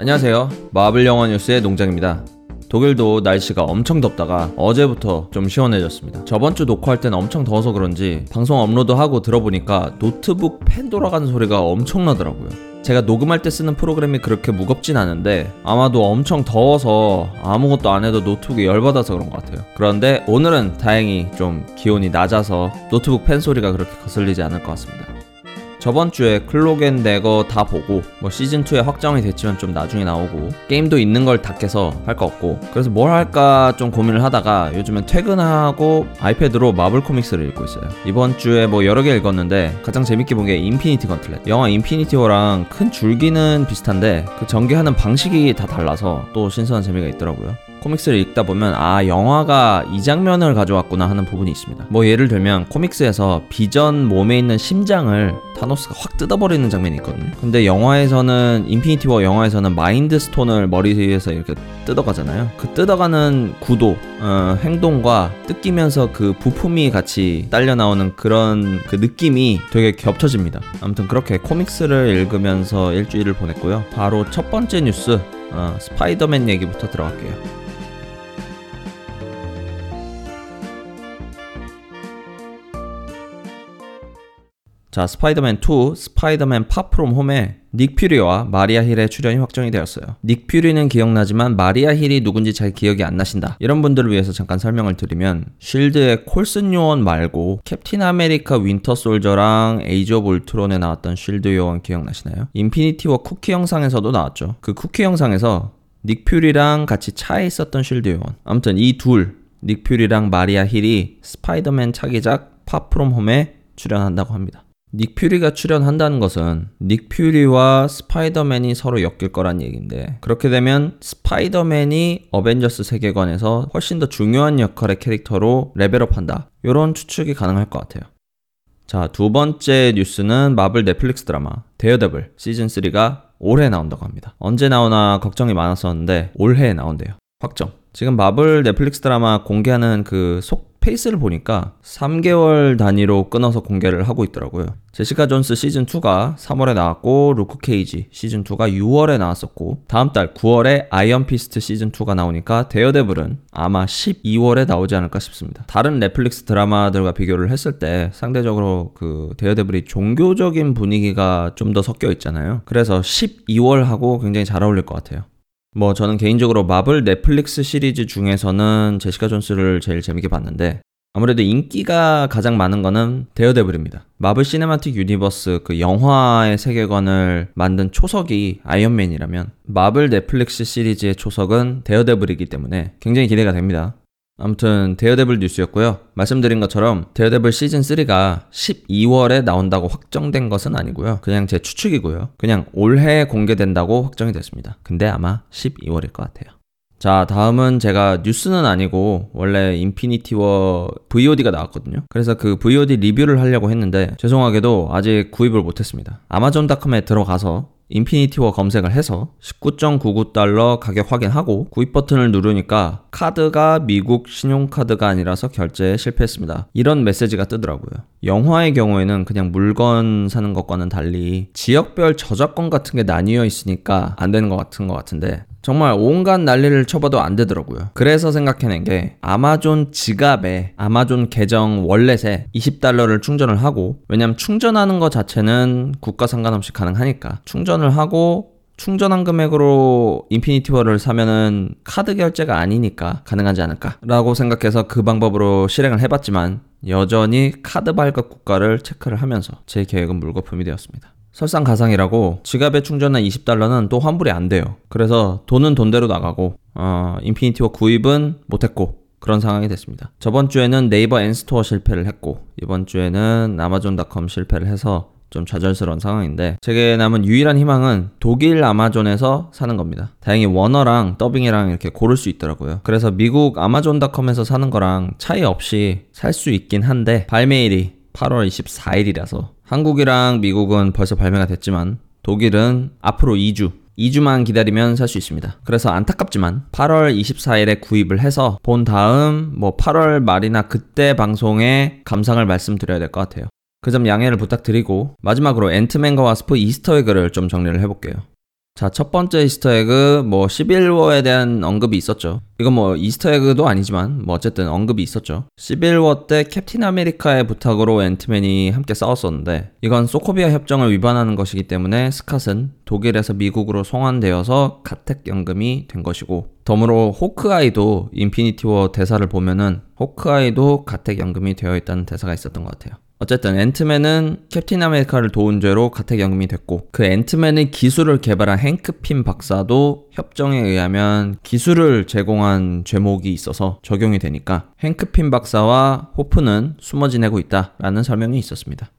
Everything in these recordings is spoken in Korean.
안녕하세요. 마블 영화 뉴스의 농장입니다. 독일도 날씨가 엄청 덥다가 어제부터 좀 시원해졌습니다. 저번 주 녹화할 때는 엄청 더워서 그런지 방송 업로드하고 들어보니까 노트북 팬 돌아가는 소리가 엄청나더라고요. 제가 녹음할 때 쓰는 프로그램이 그렇게 무겁진 않은데 아마도 엄청 더워서 아무것도 안 해도 노트북이 열받아서 그런 것 같아요. 그런데 오늘은 다행히 좀 기온이 낮아서 노트북 팬 소리가 그렇게 거슬리지 않을 것 같습니다. 저번 주에 클로크 앤 대거 다 보고 뭐 시즌 2에 확정이 됐지만 좀 나중에 나오고 게임도 있는 걸 다 깨서 할 거 없고 그래서 뭘 할까 좀 고민을 하다가 요즘엔 퇴근하고 아이패드로 마블 코믹스를 읽고 있어요. 이번 주에 뭐 여러 개 읽었는데 가장 재밌게 본 게 인피니티 건틀렛. 영화 인피니티 워랑 큰 줄기는 비슷한데 그 전개하는 방식이 다 달라서 또 신선한 재미가 있더라고요. 코믹스를 읽다 보면 아 영화가 이 장면을 가져왔구나 하는 부분이 있습니다. 뭐 예를 들면 코믹스에서 비전 몸에 있는 심장을 타노스가 확 뜯어버리는 장면이 있거든요. 근데 영화에서는 인피니티 워 영화에서는 마인드 스톤을 머리 위에서 이렇게 뜯어가잖아요. 그 뜯어가는 구도, 어, 행동과 뜯기면서 그 부품이 같이 딸려 나오는 그런 그 느낌이 되게 겹쳐집니다. 아무튼 그렇게 코믹스를 읽으면서 일주일을 보냈고요. 바로 첫 번째 뉴스 어, 스파이더맨 얘기부터 들어갈게요. 자, 스파이더맨 2, 스파이더맨 파 프롬 홈에 닉 퓨리와 마리아 힐의 출연이 확정이 되었어요. 닉 퓨리는 기억나지만 마리아 힐이 누군지 잘 기억이 안 나신다. 이런 분들을 위해서 잠깐 설명을 드리면 쉴드의 콜슨 요원 말고 캡틴 아메리카 윈터 솔저랑 에이지 오브 울트론에 나왔던 쉴드 요원 기억나시나요? 인피니티 워 쿠키 영상에서도 나왔죠. 그 쿠키 영상에서 닉 퓨리랑 같이 차에 있었던 쉴드 요원. 아무튼 이 둘, 닉 퓨리랑 마리아 힐이 스파이더맨 차기작 파 프롬 홈에 출연한다고 합니다. 닉 퓨리가 출연한다는 것은 닉 퓨리와 스파이더맨이 서로 엮일 거란 얘기인데 그렇게 되면 스파이더맨이 어벤져스 세계관에서 훨씬 더 중요한 역할의 캐릭터로 레벨업한다. 이런 추측이 가능할 것 같아요. 자, 두 번째 뉴스는 마블 넷플릭스 드라마 데어데블 시즌 3가 올해 나온다고 합니다. 언제 나오나 걱정이 많았었는데 올해 나온대요. 확정. 지금 마블 넷플릭스 드라마 공개하는 그 속 페이스를 보니까 3개월 단위로 끊어서 공개를 하고 있더라고요. 제시카 존스 시즌 2가 3월에 나왔고 루크 케이지 시즌 2가 6월에 나왔었고 다음 달 9월에 아이언 피스트 시즌 2가 나오니까 데어데블은 아마 12월에 나오지 않을까 싶습니다. 다른 넷플릭스 드라마들과 비교를 했을 때 상대적으로 그 데어데블이 종교적인 분위기가 좀 더 섞여 있잖아요. 그래서 12월하고 굉장히 잘 어울릴 것 같아요. 뭐 저는 개인적으로 마블 넷플릭스 시리즈 중에서는 제시카 존스를 제일 재밌게 봤는데 아무래도 인기가 가장 많은 거는 데어데블입니다. 마블 시네마틱 유니버스 그 영화의 세계관을 만든 초석이 아이언맨이라면 마블 넷플릭스 시리즈의 초석은 데어데블이기 때문에 굉장히 기대가 됩니다. 아무튼 데어데블 뉴스였고요. 말씀드린 것처럼 데어데블 시즌 3가 12월에 나온다고 확정된 것은 아니고요. 그냥 제 추측이고요. 그냥 올해 공개된다고 확정이 됐습니다. 근데 아마 12월일 것 같아요. 자, 다음은 제가 뉴스는 아니고 원래 인피니티 워 VOD가 나왔거든요. 그래서 그 VOD 리뷰를 하려고 했는데 죄송하게도 아직 구입을 못 했습니다. 아마존닷컴에 들어가서 인피니티 워 검색을 해서 19.99달러 가격 확인하고 구입 버튼을 누르니까 카드가 미국 신용카드가 아니라서 결제에 실패했습니다. 이런 메시지가 뜨더라고요. 영화의 경우에는 그냥 물건 사는 것과는 달리 지역별 저작권 같은 게 나뉘어 있으니까 안 되는 것 같은 것 같은데 정말 온갖 난리를 쳐봐도 안 되더라고요. 그래서 생각해낸 게 아마존 지갑에 아마존 계정 wallet에 20달러를 충전을 하고 왜냐면 충전하는 것 자체는 국가 상관없이 가능하니까 충전을 하고 충전한 금액으로 인피니티 워를 사면은 카드 결제가 아니니까 가능하지 않을까라고 생각해서 그 방법으로 실행을 해봤지만 여전히 카드 발급 국가를 체크를 하면서 제 계획은 물거품이 되었습니다. 설상가상이라고 지갑에 충전한 20달러는 또 환불이 안 돼요. 그래서 돈은 돈대로 나가고 어, 인피니티워 구입은 못했고 그런 상황이 됐습니다. 저번 주에는 네이버 N스토어 실패를 했고 이번 주에는 아마존닷컴 실패를 해서 좀 좌절스러운 상황인데 제게 남은 유일한 희망은 독일 아마존에서 사는 겁니다. 다행히 원어랑 더빙이랑 이렇게 고를 수 있더라고요. 그래서 미국 아마존닷컴에서 사는 거랑 차이 없이 살 수 있긴 한데 발매일이 8월 24일이라서 한국이랑 미국은 벌써 발매가 됐지만 독일은 앞으로 2주 2주만 기다리면 살 수 있습니다. 그래서 안타깝지만 8월 24일에 구입을 해서 본 다음 뭐 8월 말이나 그때 방송에 감상을 말씀드려야 될 것 같아요. 그 점 양해를 부탁드리고 마지막으로 앤트맨과 와스프 이스터 에그를 좀 정리를 해볼게요. 자, 첫 번째 이스터에그, 뭐, 11워에 대한 언급이 있었죠. 이건 뭐, 이스터에그도 아니지만, 뭐, 어쨌든 언급이 있었죠. 11워 때 캡틴 아메리카의 부탁으로 앤트맨이 함께 싸웠었는데, 이건 소코비아 협정을 위반하는 것이기 때문에 스캇은 독일에서 미국으로 송환되어서 가택연금이 된 것이고, 덤으로 호크아이도 인피니티 워 대사를 보면은, 호크아이도 가택연금이 되어 있다는 대사가 있었던 것 같아요. 어쨌든 앤트맨은 캡틴 아메리카를 도운 죄로 가택연금이 됐고 그 앤트맨의 기술을 개발한 행크 핌 박사도 협정에 의하면 기술을 제공한 죄목이 있어서 적용이 되니까 행크 핌 박사와 호프는 숨어 지내고 있다라는 설명이 있었습니다.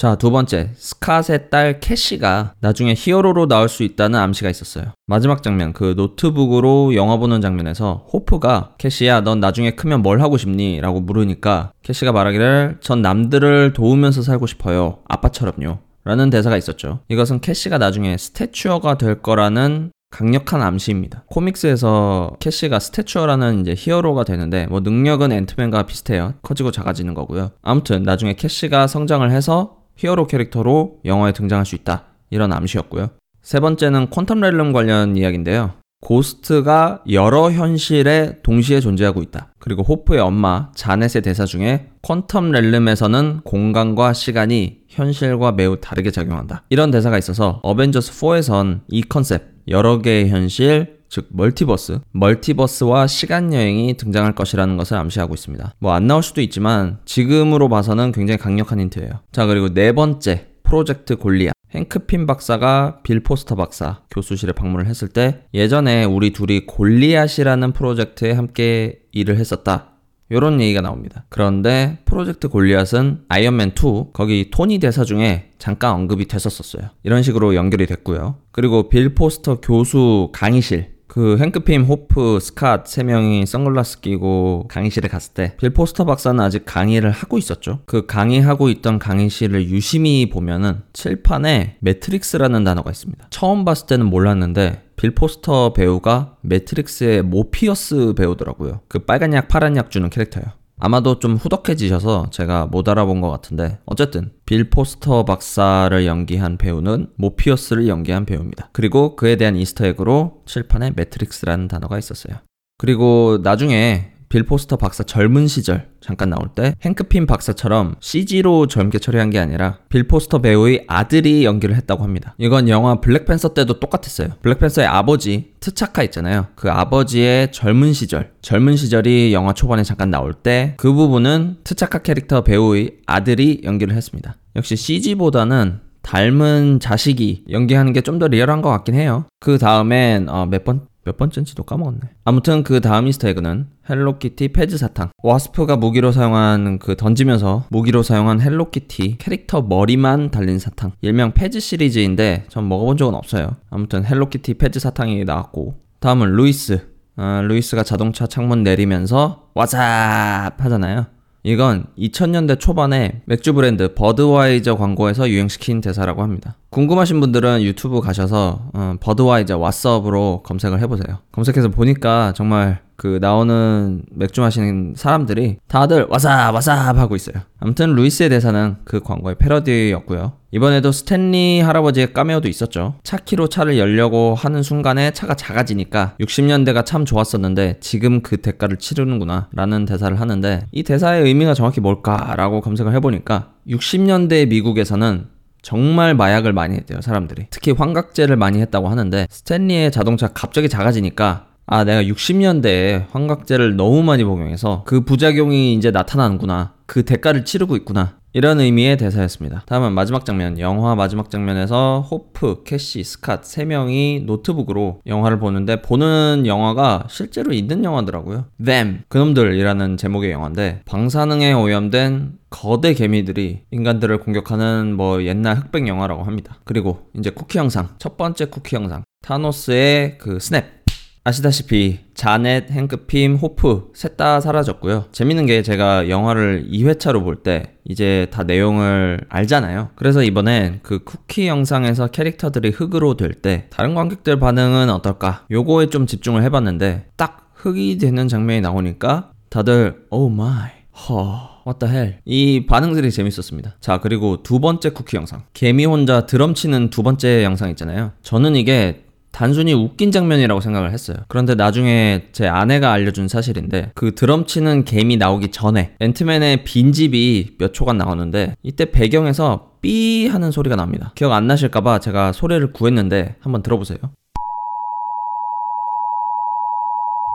자, 두 번째. 스캇의 딸 캐시가 나중에 히어로로 나올 수 있다는 암시가 있었어요. 마지막 장면, 그 노트북으로 영화 보는 장면에서 호프가 캐시야, 넌 나중에 크면 뭘 하고 싶니? 라고 물으니까 캐시가 말하기를 전 남들을 도우면서 살고 싶어요. 아빠처럼요. 라는 대사가 있었죠. 이것은 캐시가 나중에 스태츄어가 될 거라는 강력한 암시입니다. comics에서 캐시가 스태츄어라는 이제 히어로가 되는데 뭐 능력은 앤트맨과 비슷해요. 커지고 작아지는 거고요. 아무튼 나중에 캐시가 성장을 해서 히어로 캐릭터로 영화에 등장할 수 있다. 이런 암시였고요. 세 번째는 quantum realm 관련 이야기인데요. 고스트가 여러 현실에 동시에 존재하고 있다. 그리고 호프의 엄마 자넷의 대사 중에 quantum realm에서는 공간과 시간이 현실과 매우 다르게 작용한다. 이런 대사가 있어서 어벤져스 4에선 이 컨셉 여러 개의 현실 즉 multiverse, multiverse와 시간 여행이 등장할 것이라는 것을 암시하고 있습니다. 뭐 안 나올 수도 있지만 지금으로 봐서는 굉장히 강력한 힌트예요. 자, 그리고 네 번째 프로젝트 골리앗. 행크핌 박사가 빌 포스터 박사 교수실에 방문을 했을 때 예전에 우리 둘이 골리앗이라는 프로젝트에 함께 일을 했었다. 이런 얘기가 나옵니다. 그런데 프로젝트 골리앗은 아이언맨 2 거기 토니 대사 중에 잠깐 언급이 됐었었어요. 이런 식으로 연결이 됐고요. 그리고 빌 포스터 교수 강의실 그 행크핌, 호프, 스캇 세 명이 선글라스 끼고 강의실에 갔을 때 빌 포스터 박사는 아직 강의를 하고 있었죠. 그 강의하고 있던 강의실을 유심히 보면은 칠판에 매트릭스라는 단어가 있습니다. 처음 봤을 때는 몰랐는데 빌 포스터 배우가 매트릭스의 모피어스 배우더라고요. 그 빨간 약, 파란 약 주는 캐릭터요. 아마도 좀 후덕해지셔서 제가 못 알아본 것 같은데 어쨌든 빌 포스터 박사를 연기한 배우는 모피어스를 연기한 배우입니다. 그리고 그에 대한 Easter egg로 칠판에 매트릭스라는 단어가 있었어요. 그리고 나중에 빌 포스터 박사 젊은 시절 잠깐 나올 때 행크핌 박사처럼 CG로 젊게 처리한 게 아니라 빌 포스터 배우의 아들이 연기를 했다고 합니다. 이건 영화 블랙팬서 때도 똑같았어요. 블랙팬서의 아버지 트차카 있잖아요. 그 아버지의 젊은 시절, 젊은 시절이 영화 초반에 잠깐 나올 때 그 부분은 트차카 캐릭터 배우의 아들이 연기를 했습니다. 역시 CG보다는 닮은 자식이 연기하는 게 좀 더 리얼한 것 같긴 해요. 그 다음엔 어, 몇 번 몇 번째인지도 까먹었네. 아무튼 그 다음 Easter egg는 헬로키티 패즈 사탕. 와스프가 무기로 사용한 그 던지면서 무기로 사용한 헬로키티 캐릭터 머리만 달린 사탕. 일명 패즈 시리즈인데 전 먹어본 적은 없어요. 아무튼 헬로키티 패즈 사탕이 나왔고 다음은 루이스. 아, 루이스가 자동차 창문 내리면서 wassup 하잖아요. 이건 2000년대 초반에 맥주 브랜드 버드와이저 광고에서 유행시킨 대사라고 합니다. 궁금하신 분들은 유튜브 가셔서 어, 버드와이저 wassup으로 검색을 해보세요. 검색해서 보니까 정말 그 나오는 맥주 마시는 사람들이 다들 wassup wassup 하고 있어요. 아무튼 루이스의 대사는 그 광고의 패러디였고요. 이번에도 스탠리 할아버지의 까메오도 있었죠. 차 키로 차를 열려고 하는 순간에 차가 작아지니까 60년대가 참 좋았었는데 지금 그 대가를 치르는구나 라는 대사를 하는데 이 대사의 의미가 정확히 뭘까라고 검색을 해보니까 60년대 미국에서는 정말 마약을 많이 했대요, 사람들이. 특히 환각제를 많이 했다고 하는데, 스탠리의 자동차 갑자기 작아지니까 아, 내가 60년대에 환각제를 너무 많이 복용해서 그 부작용이 이제 나타나는구나. 그 대가를 치르고 있구나. 이런 의미의 대사였습니다. 다음은 마지막 장면. 영화 마지막 장면에서 호프, 캐시, 스캇 세 명이 노트북으로 영화를 보는데 보는 영화가 실제로 있는 영화더라고요. Them, 그놈들이라는 제목의 영화인데 방사능에 오염된 거대 개미들이 인간들을 공격하는 뭐 옛날 흑백 영화라고 합니다. 그리고 이제 쿠키 영상. 첫 번째 쿠키 영상. 타노스의 그 스냅. 아시다시피 자넷, 행크핌, 호프 셋 다 사라졌고요. 재밌는 게 제가 영화를 2회차로 볼 때 이제 다 내용을 알잖아요. 그래서 이번엔 그 쿠키 영상에서 캐릭터들이 흙으로 될 때 다른 관객들 반응은 어떨까? 요거에 좀 집중을 해봤는데 딱 흙이 되는 장면이 나오니까 다들 oh my 허 What the hell? 이 반응들이 재밌었습니다. 자, 그리고 두 번째 쿠키 영상. 개미 혼자 드럼 치는 두 번째 영상 있잖아요. 저는 이게 단순히 웃긴 장면이라고 생각을 했어요. 그런데 나중에 제 아내가 알려준 사실인데 그 드럼 치는 개미 나오기 전에 앤트맨의 빈집이 몇 초간 나오는데 이때 배경에서 삐 하는 소리가 납니다. 기억 안 나실까봐 제가 소리를 구했는데 한번 들어보세요.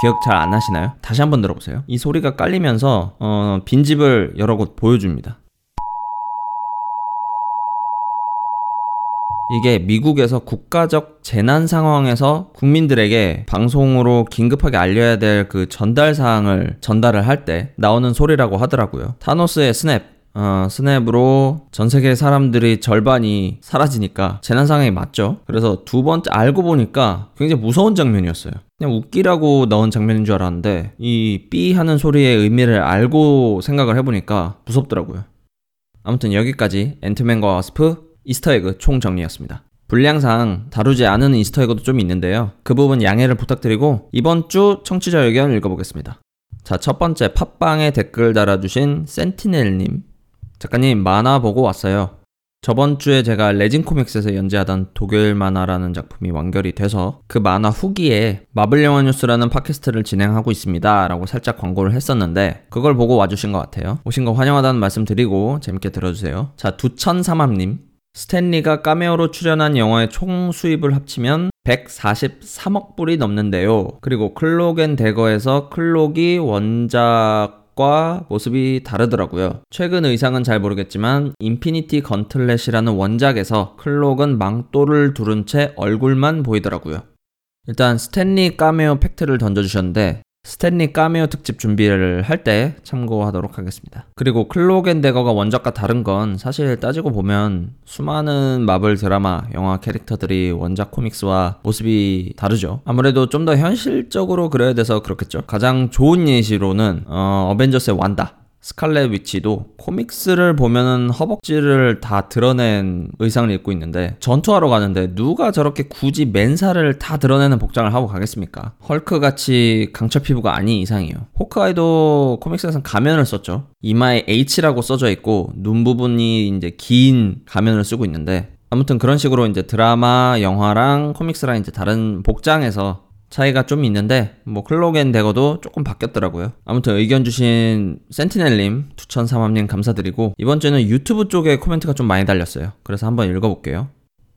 기억 잘 안 나시나요? 다시 한번 들어보세요. 이 소리가 깔리면서 어, 빈집을 여러 곳 보여줍니다. 이게 미국에서 국가적 재난 상황에서 국민들에게 방송으로 긴급하게 알려야 될 그 전달 사항을 전달을 할 때 나오는 소리라고 하더라고요. 타노스의 스냅 어, 스냅으로 전 세계 사람들이 절반이 사라지니까 재난 상황이 맞죠. 그래서 두 번째 알고 보니까 굉장히 무서운 장면이었어요. 그냥 웃기라고 넣은 장면인 줄 알았는데 이 삐 하는 소리의 의미를 알고 생각을 해보니까 무섭더라고요. 아무튼 여기까지 앤트맨과 와스프 Easter egg 총정리였습니다. 분량상 다루지 않은 Easter egg도 좀 있는데요. 그 부분 양해를 부탁드리고 이번 주 청취자 의견 읽어보겠습니다. 자, 첫 번째 팟빵에 댓글 달아주신 센티넬님. 작가님, 만화 보고 왔어요. 저번 주에 제가 레진 코믹스에서 연재하던 독일 만화라는 작품이 완결이 돼서 그 만화 후기에 마블 영화 뉴스라는 팟캐스트를 진행하고 있습니다. 라고 살짝 광고를 했었는데 그걸 보고 와주신 것 같아요. 오신 거 환영하다는 말씀 드리고 재밌게 들어주세요. 자, 두천삼합님. 스탠리가 까메오로 출연한 영화의 총 수입을 합치면 143억 불이 넘는데요. 그리고 앤 대거에서 클록이 원작 과 모습이 다르더라고요. 최근 의상은 잘 모르겠지만 인피니티 건틀렛이라는 원작에서 클록은 망토를 두른 채 얼굴만 보이더라고요. 일단 스탠리 까메오 팩트를 던져주셨는데 스탠리 까메오 특집 준비를 할 때 참고하도록 하겠습니다. 그리고 클록 앤 대거가 원작과 다른 건 사실 따지고 보면 수많은 마블 드라마, 영화 캐릭터들이 원작 코믹스와 모습이 다르죠. 아무래도 좀 더 현실적으로 그려야 돼서 그렇겠죠. 가장 좋은 예시로는 어, 어벤져스의 완다. 스칼렛 위치도 코믹스를 보면은 허벅지를 다 드러낸 의상을 입고 있는데 전투하러 가는데 누가 저렇게 굳이 맨살을 다 드러내는 복장을 하고 가겠습니까? 헐크 같이 강철 피부가 아닌 이상이에요. 호크아이도 코믹스에서는 가면을 썼죠. 이마에 H라고 써져 있고 눈 부분이 이제 긴 가면을 쓰고 있는데 아무튼 그런 식으로 이제 드라마, 영화랑 코믹스랑 이제 다른 복장에서 차이가 좀 있는데 뭐 클록 앤 대거도 조금 바뀌었더라고요. 아무튼 의견 주신 센티넬님, 투천삼합님 감사드리고 이번 주에는 유튜브 쪽에 코멘트가 좀 많이 달렸어요. 그래서 한번 읽어볼게요.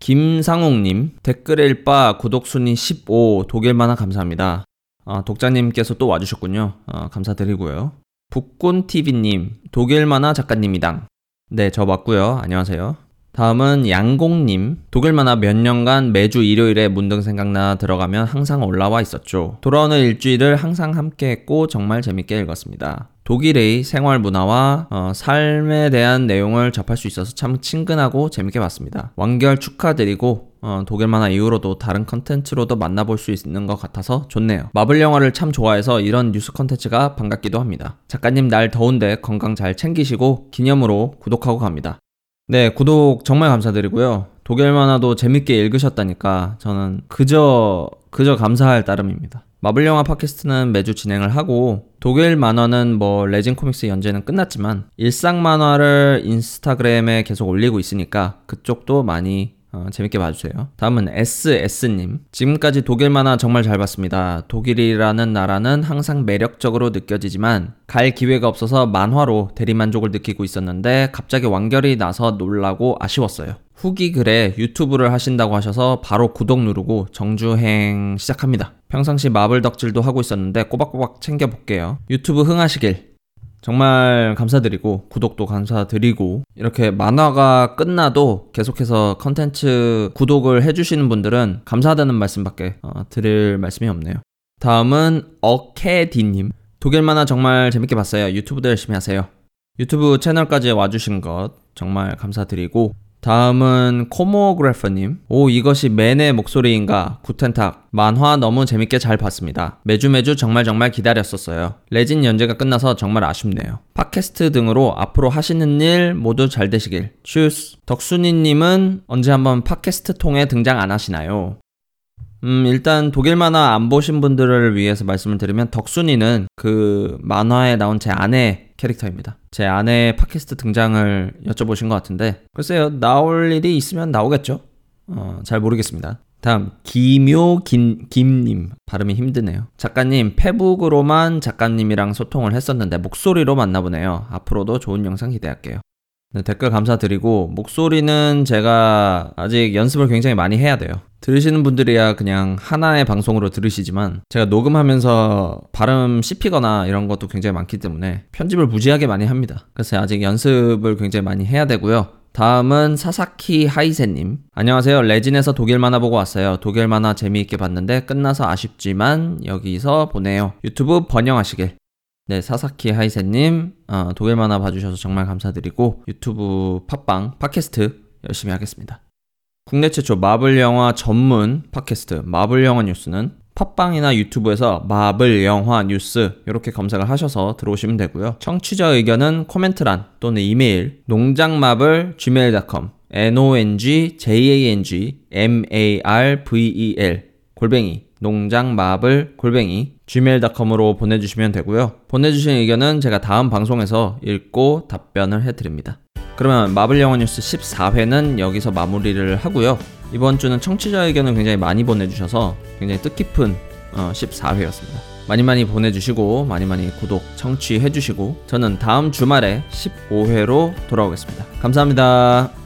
김상욱님 댓글 일빠 구독 순위 15 독일 만화 감사합니다. 아, 독자님께서 또 와주셨군요. 아, 감사드리고요. 북군TV님 독일 만화 작가님이당. 네, 저 맞고요. 안녕하세요. 다음은 양공님. 독일 만화 몇 년간 매주 일요일에 문득 생각나 들어가면 항상 올라와 있었죠. 돌아오는 일주일을 항상 함께 했고 정말 재밌게 읽었습니다. 독일의 생활 문화와 어, 삶에 대한 내용을 접할 수 있어서 참 친근하고 재밌게 봤습니다. 완결 축하드리고 어, 독일 만화 이후로도 다른 컨텐츠로도 만나볼 수 있는 것 같아서 좋네요. 마블 영화를 참 좋아해서 이런 뉴스 컨텐츠가 반갑기도 합니다. 작가님 날 더운데 건강 잘 챙기시고 기념으로 구독하고 갑니다. 네, 구독 정말 감사드리고요. 독일 만화도 재밌게 읽으셨다니까 저는 그저 그저 감사할 따름입니다. 마블 영화 팟캐스트는 매주 진행을 하고 독일 만화는 뭐 레진 코믹스 연재는 끝났지만 일상 만화를 인스타그램에 계속 올리고 있으니까 그쪽도 많이 어, 재밌게 봐주세요. 다음은 SS님. 지금까지 독일 만화 정말 잘 봤습니다. 독일이라는 나라는 항상 매력적으로 느껴지지만 갈 기회가 없어서 만화로 대리만족을 느끼고 있었는데 갑자기 완결이 나서 놀라고 아쉬웠어요. 후기 글에 유튜브를 하신다고 하셔서 바로 구독 누르고 정주행 시작합니다. 평상시 마블 덕질도 하고 있었는데 꼬박꼬박 챙겨볼게요. 유튜브 흥하시길 정말 감사드리고 구독도 감사드리고 이렇게 만화가 끝나도 계속해서 컨텐츠 구독을 해주시는 분들은 감사하다는 말씀밖에 어, 드릴 말씀이 없네요. 다음은 어케디님 독일 만화 정말 재밌게 봤어요. 유튜브도 열심히 하세요. 유튜브 채널까지 와주신 것 정말 감사드리고 다음은 코모그래퍼님. 오, 이것이 맨의 목소리인가? Guten Tag. 만화 너무 재밌게 잘 봤습니다. 매주 매주 정말 정말 기다렸었어요. 레진 연재가 끝나서 정말 아쉽네요. 팟캐스트 등으로 앞으로 하시는 일 모두 잘 되시길. 슈스. 덕순이님은 언제 한번 팟캐스트 통해 등장 안 하시나요? 음, 일단 독일 만화 안 보신 분들을 위해서 말씀을 드리면 덕순이는 그 만화에 나온 제 아내 캐릭터입니다. 제 아내의 팟캐스트 등장을 여쭤보신 것 같은데 글쎄요 나올 일이 있으면 나오겠죠. 어, 잘 모르겠습니다. 다음 김요 김 김님 발음이 힘드네요. 작가님 페북으로만 작가님이랑 소통을 했었는데 목소리로 만나보네요. 앞으로도 좋은 영상 기대할게요. 네, 댓글 감사드리고 목소리는 제가 아직 연습을 굉장히 많이 해야 돼요. 들으시는 분들이야 그냥 하나의 방송으로 들으시지만 제가 녹음하면서 발음 씹히거나 이런 것도 굉장히 많기 때문에 편집을 무지하게 많이 합니다. 그래서 아직 연습을 굉장히 많이 해야 되고요. 다음은 사사키 하이세님. 안녕하세요. 레진에서 독일 만화 보고 왔어요. 독일 만화 재미있게 봤는데 끝나서 아쉽지만 여기서 보내요. 유튜브 번영하시길. 네, 사사키 하이세님. 어, 독일 만화 봐주셔서 정말 감사드리고 유튜브 팟빵, 팟캐스트 열심히 하겠습니다. 국내 최초 마블 영화 전문 팟캐스트 마블 영화 뉴스는 팟빵이나 유튜브에서 마블 영화 뉴스 이렇게 검색을 하셔서 들어오시면 되고요. 청취자 의견은 코멘트란 또는 이메일 농장마블 gmail.com n o n g j a n g m a r v e l 골뱅이 농장마블 골뱅이 gmail.com으로 보내주시면 되고요. 보내주신 의견은 제가 다음 방송에서 읽고 답변을 해드립니다. 그러면 마블 영화 뉴스 14회는 여기서 마무리를 하고요. 이번 주는 청취자 의견을 굉장히 많이 보내주셔서 굉장히 뜻깊은 어, 14회였습니다. 많이 많이 보내주시고 많이 많이 구독, 청취해주시고 저는 다음 주말에 15회로 돌아오겠습니다. 감사합니다.